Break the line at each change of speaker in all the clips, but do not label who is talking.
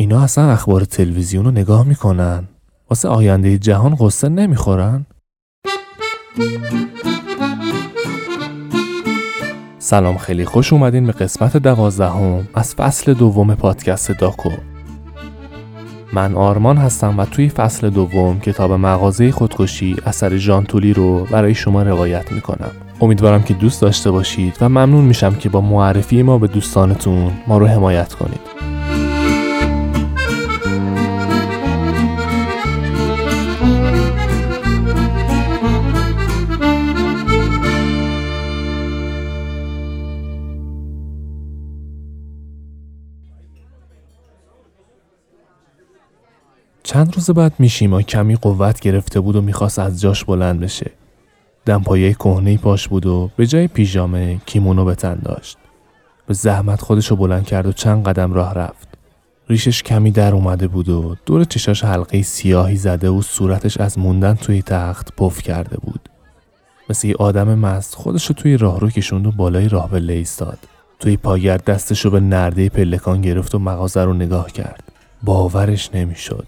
اینا اصلا اخبار تلویزیون رو نگاه می‌کنن. واسه آینده جهان قصه نمی‌خورن. سلام خیلی خوش اومدین به قسمت دوازدهم از فصل دوم پادکست داکو. من آرمان هستم و توی فصل دوم کتاب مغازه خودکشی اثر ژان تولی رو برای شما روایت می‌کنم. امیدوارم که دوست داشته باشید و ممنون میشم که با معرفی ما به دوستانتون ما رو حمایت کنید. چند روز بعد میشیما کمی قوت گرفته بود و می‌خواست از جاش بلند بشه. دمپایه کهنه پاش بود و به جای پیژامه کیمونو به تن داشت. به زحمت خودشو بلند کرد و چند قدم راه رفت. ریشش کمی در اومده بود و دور چشاش حلقه سیاهی زده و صورتش از موندن توی تخت پف کرده بود. مثل یه آدم مست خودشو توی راهرو کشوند و بالای راه به ایستاد. توی پاگرد دستشو به نرده پلکان گرفت و مغازه رو نگاه کرد. باورش نمی‌شد.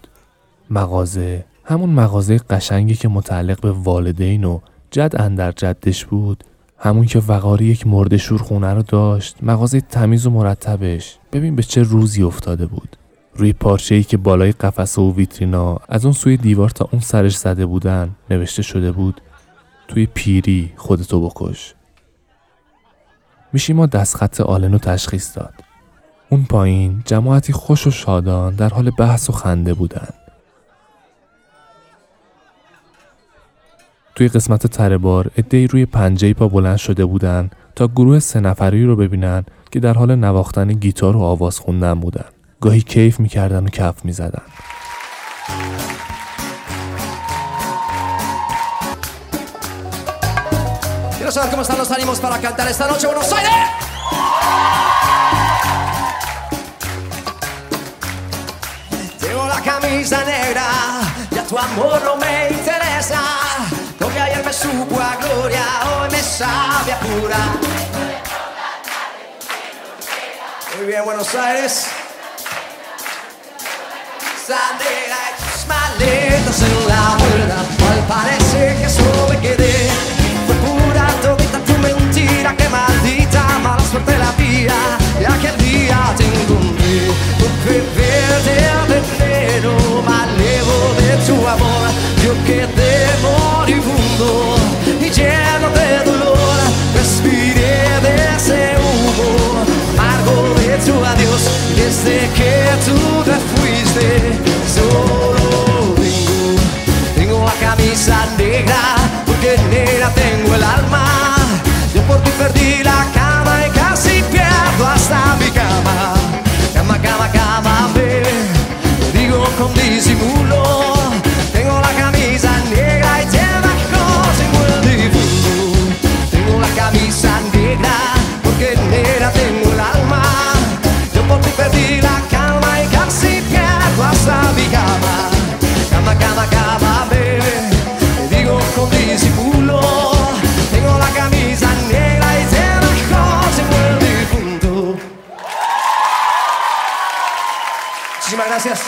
مغازه. همون مغازه قشنگی که متعلق به والدین و جد اندر جدش بود. همون که وقاری یک مرد خونه رو داشت. مغازه تمیز و مرتبش. ببین به چه روزی افتاده بود. روی پارچه ای که بالای قفسه و ویترینا از اون سوی دیوار تا اون سرش زده بودن نوشته شده بود توی پیری خودتو بکش. میشی ما دستخط آلن رو تشخیص داد. اون پایین جماعتی خوش و شادان در حال بحث و خنده بودن. توی قسمت تره بار ادهی روی پنجه پا بلند شده بودن تا گروه سه نفری رو ببینن که در حال نواختن گیتار و آواز خوندن بودن. گاهی کیف می‌کردن و کف می‌زدن. Quiero la. Supo a gloria, hoy me sabe a pura. Muy bien, Buenos Aires. Sandra y maletas en la puerta, al parece que solo me quedé. Fue pura todita tu mentira, que maldita mala suerte gracias.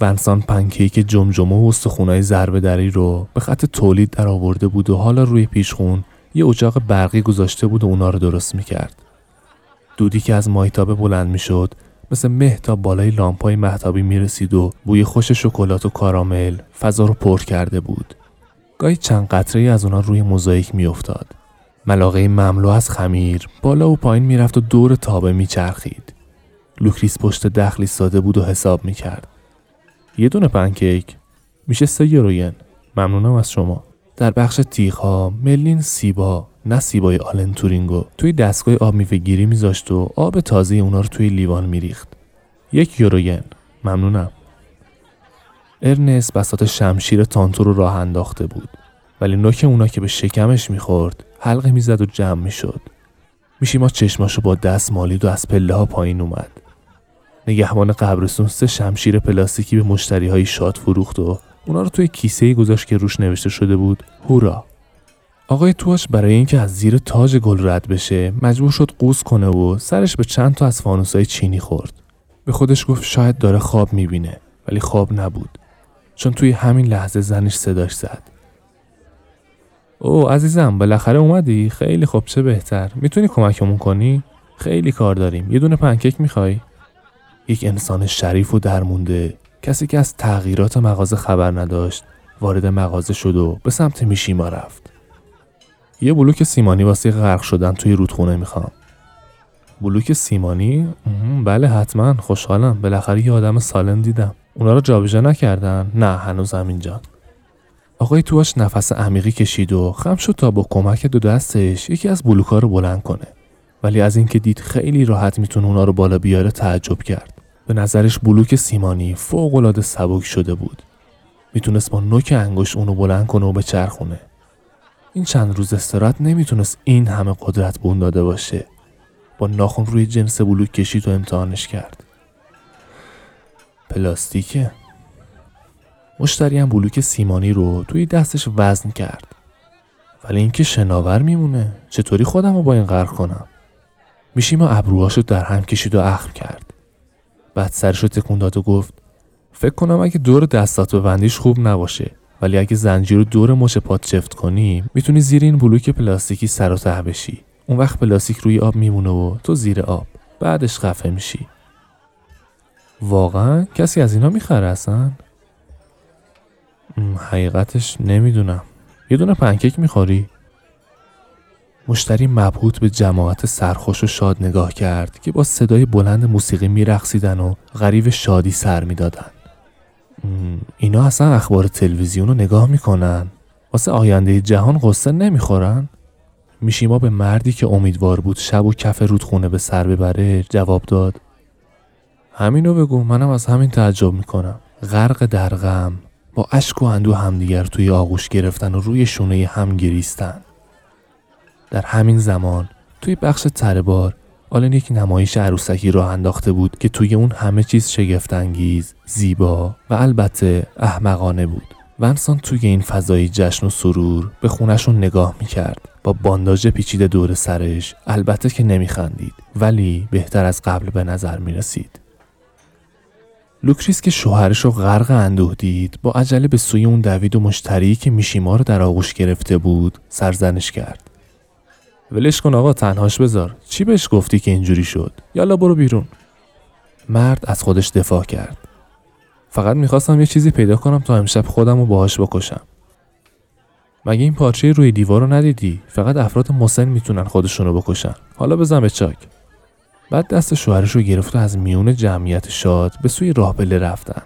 ونسان پنکیک جمجمه و استخونای ضربه دری رو به خط تولید در آورده بود و حالا روی پیشخون یه اجاق برقی گذاشته بود و اونا رو درست می‌کرد. دودی که از مایتابه بلند می‌شد مثل مه تا بالای لامپای محتابی می‌رسید و بوی خوش شکلات و کارامل فضا رو پر کرده بود. گاهی چند قطره از اونا روی موزاییک میافتاد. ملاقه مملو از خمیر بالا و پایین می‌رفت و دور تابه میچرخید. لوکریس پشت دخلی ساده بود و حساب می‌کرد. یه دونه پنکیک. میشه سه یوروین. ممنونم از شما. در بخش تیغ ها مریلین سیبا نه سیبای آلن تورینگو توی دستگاه آب میوه گیری میذاشت و آب تازه اونا رو توی لیوان میریخت. یک یوروین. ممنونم. ارنست بساط شمشیر تانتو رو راه انداخته بود. ولی نوک اونا که به شکمش می‌خورد حلقه می‌زد و جمع می‌شد. میشیما چشماشو با دست مالید و از پله ها پایین اومد. نگهبان قبرستون سه شمشیر پلاستیکی به مشتری های شاد فروخت و اونا رو توی کیسه گذاشت که روش نوشته شده بود هورا. آقای توش برای اینکه از زیر تاج گل رد بشه مجبور شد قوس کنه و سرش به چند تا از فانوسای چینی خورد. به خودش گفت شاید داره خواب می‌بینه ولی خواب نبود. چون توی همین لحظه زنش صداش زد. او عزیزم بالاخره اومدی؟ خیلی خوب چه بهتر. می‌تونی کمکمون کنی؟ خیلی کار داریم. یه دونه پنکیک می‌خوای؟ یک انسان شریف و درمونده کسی که از تغییرات مغازه خبر نداشت وارد مغازه شد و به سمت میشیما رفت. یه بلوک سیمانی واسه غرق شدن توی رودخونه می‌خوام. بلوک سیمانی؟ بله حتما. خوشحالم. بالاخره یه آدم سالم دیدم. اونا رو جابجا نکردن. نه هنوز همینجان آقای تواش نفس عمیقی کشید و خم شد تا با کمک دو دستش یکی از بلوکا رو بلند کنه. ولی از اینکه دید خیلی راحت می‌تونه اونا رو بالا بیاره تعجب کرد. به نظرش بلوک سیمانی فوق العاده سبک شده بود. می‌تونست با نوک انگشت اونو بلند کنه و به چرخونه این چند روز استراحت نمی‌تونست این همه قدرت به اون داده باشه. با ناخون روی جنس بلوک کشید و امتحانش کرد. پلاستیکه. مشتری هم بلوک سیمانی رو توی دستش وزن کرد. ولی اینکه شناور میمونه. چطوری خودم رو با این غرق کنم؟ میشیما ابروهاشو در هم کشید و اخم کرد. بعد سرش رو تکون داد و گفت فکر کنم اگه دور دستات بندیش خوب نباشه ولی اگه زنجیر رو دور مچ پات چفت کنی می‌تونی زیر این بلوک پلاستیکی سر و ته بشی. اون وقت پلاستیک روی آب میمونه و تو زیر آب. بعدش خفه میشی. واقعا؟ کسی از اینا می‌خره اصلا؟ حقیقتش نمی‌دونم. یه دونه پنکیک می‌خوری؟ مشتری مبهوت به جماعت سرخوش و شاد نگاه کرد که با صدای بلند موسیقی میرقصیدن و غریب شادی سر می‌دادن. اینا اصلا اخبار تلویزیون رو نگاه می‌کنن. واسه آینده جهان قصه نمی‌خورن؟ میشیما به مردی که امیدوار بود شب و کف رودخونه به سر ببره جواب داد همینو بگو منم از همین تعجب می‌کنم. غرق در غم با اشک و اندو همدیگر توی آغوش گرفتن و روی شونه هم گریستن. در همین زمان توی بخش تره‌بار آلن یک نمایش عروسکی راه انداخته بود که توی اون همه چیز شگفتانگیز، زیبا و البته احمقانه بود. ونسان توی این فضای جشن و سرور به خونشون نگاه می‌کرد با بانداژ پیچیده دور سرش البته که نمیخندید ولی بهتر از قبل به نظر می‌رسید. لوکریس که شوهرش رو غرق اندوه دید با عجله به سوی اون دوید و مشتری که میشیما رو در آغوش گرفته بود سرزنش کرد. ولش کن آقا تنهاش بذار. چی بهش گفتی که اینجوری شد؟ یالا برو بیرون. مرد از خودش دفاع کرد. فقط می‌خواستم یه چیزی پیدا کنم تا امشب خودم رو باهاش بکشم. مگه این پارچه روی دیوار رو ندیدی؟ فقط افراد مسن می‌تونن خودشونو بکشن. حالا بزن به چاک. بعد دست شوهرش رو گرفت و از میون جمعیت شاد به سوی راه بله رفتن.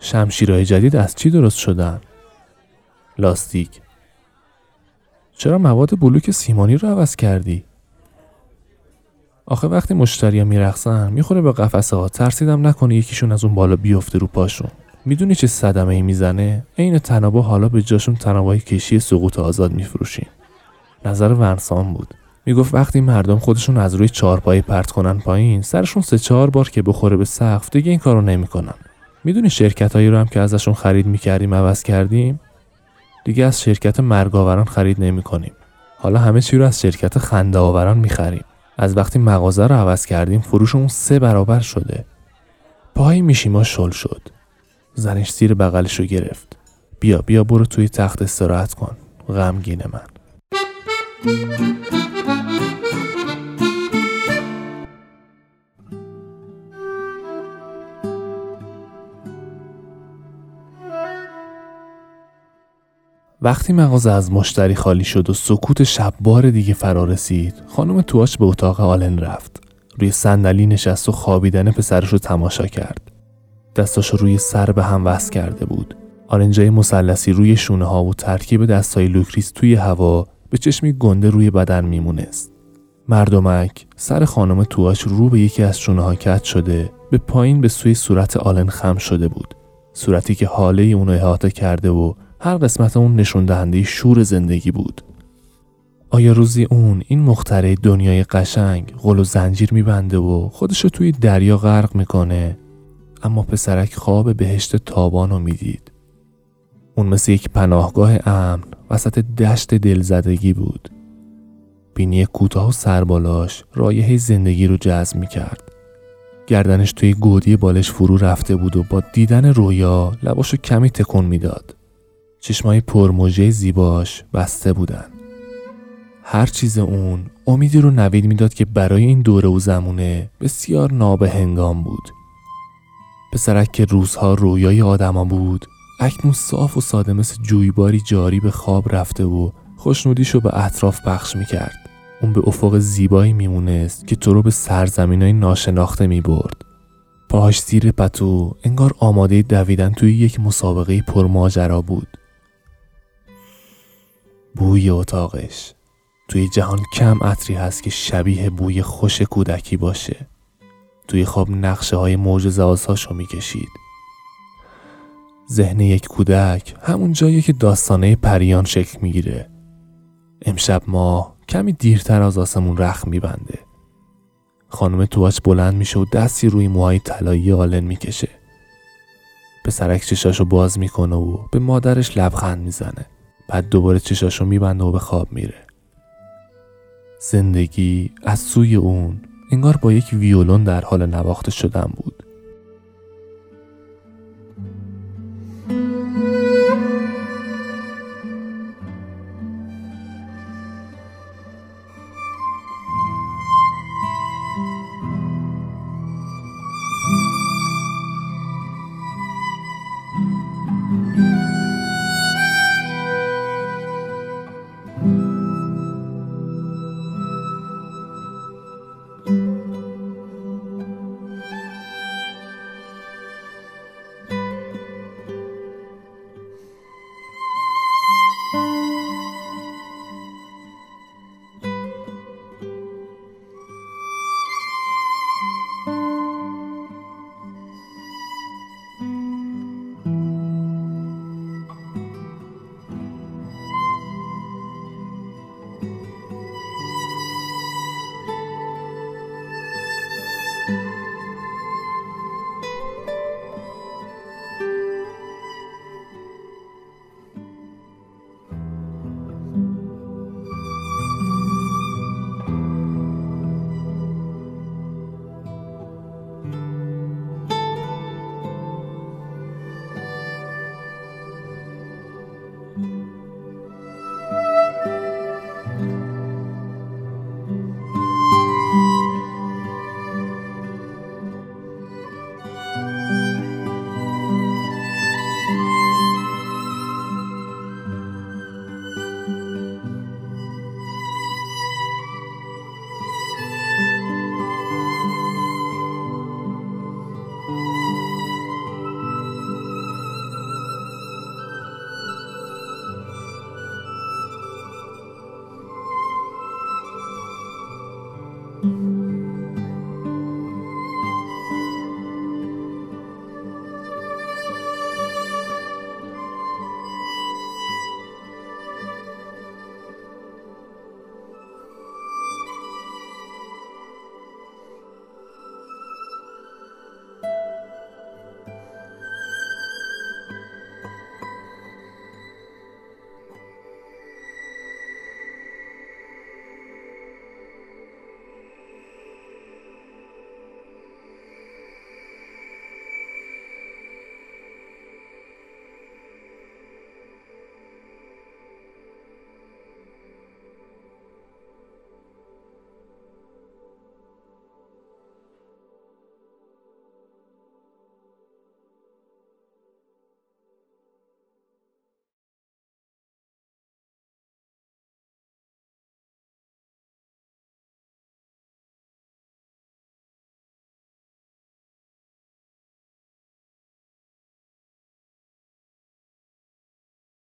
شمشیرهای جدید از چی درست شدن؟ لاستیک. چرا مواد بلوک سیمانی رو عوض کردی؟ آخه وقتی مشتریا میرقصن می‌خوره به قفسه ها. ترسیدم نکنه یکیشون از اون بالا بیفته رو پاشون. می‌دونی چه صدمه ای می‌زنه؟ عین تنابا حالا به جاشون تنابای کشی سقوط آزاد میفروشین. نظر ورسان بود. می‌گفت وقتی مردم خودشون از روی چهارپایی پرت کنن پایین سرشون سه چهار بار که بخوره به سقف دیگه این کارو نمی‌کنن. می‌دونی شرکت هایی رو هم که ازشون خرید می‌کردیم عوض کردیم؟ دیگه از شرکت مرگاوران خرید نمی کنیم. حالا همه چی رو از شرکت خنده آوران می خریم. از وقتی مغازه رو عوض کردیم فروشمون سه برابر شده. پای میشیما شل شد. زنش زیر بغلش رو گرفت. بیا بیا برو توی تخت استراحت کن. غمگین من. وقتی مغازه از مشتری خالی شد و سکوت شب بار دیگه فرا رسید خانم تواش به اتاق آلن رفت. روی صندلی نشست و خوابیدن پسرش رو تماشا کرد. دستاش روی سر به هم وصل کرده بود. آرنجای مثلثی روی شونه ها و ترکیب دستای لوکریس توی هوا به چشمی گنده روی بدن میمونست. مردمک سر خانم تواش رو به یکی از شونه ها کج شده به پایین به سوی صورت آلن خم شده بود. صورتی که حاله اونو احاطه کرده و هر قسمت اون نشون دهنده شور زندگی بود. آیا روزی اون این مختره دنیای قشنگ غل و زنجیر میبنده و خودشو توی دریا غرق می‌کنه اما پسرک خواب بهشت تابان رو می‌دید. اون مثل یک پناهگاه امن وسط دشت دلزدگی بود بینی کوتاه و سربالاش رایه زندگی رو جذب می کرد گردنش توی گودی بالش فرو رفته بود و با دیدن رویا لباشو کمی تکون می‌داد. چشمای پرموجه زیباش بسته بودن. هر چیز اون امیدی رو نوید می‌داد که برای این دوره و زمونه بسیار نابهنگام بود. پسرک که روزها رویای آدما بود اکنون صاف و ساده مثل جویباری جاری به خواب رفته و خوشنودیشو به اطراف پخش می‌کرد. اون به افق زیبایی میمونست که تو رو به سرزمین های ناشناخته می برد. پاهاش زیر پتو انگار آماده دویدن توی یک مسابقه پرماجرا بود. بوی اتاقش توی جهان کم عطری هست که شبیه بوی خوش کودکی باشه. توی خواب نقشه های موجز آزهاشو می‌کشید. ذهن یک کودک همون جایی که داستانه پریان شکل می‌گیره. امشب ما کمی دیرتر از آسمون رخ میبنده خانم تواچ بلند میشه و دستی روی موهای طلایی آلن می‌کشه پسرک چشاشو باز می‌کنه و به مادرش لبخند می‌زنه بعد دوباره چشاشو میبنده و به خواب میره. زندگی از سوی اون انگار با یک ویولون در حال نواخته شدن بود.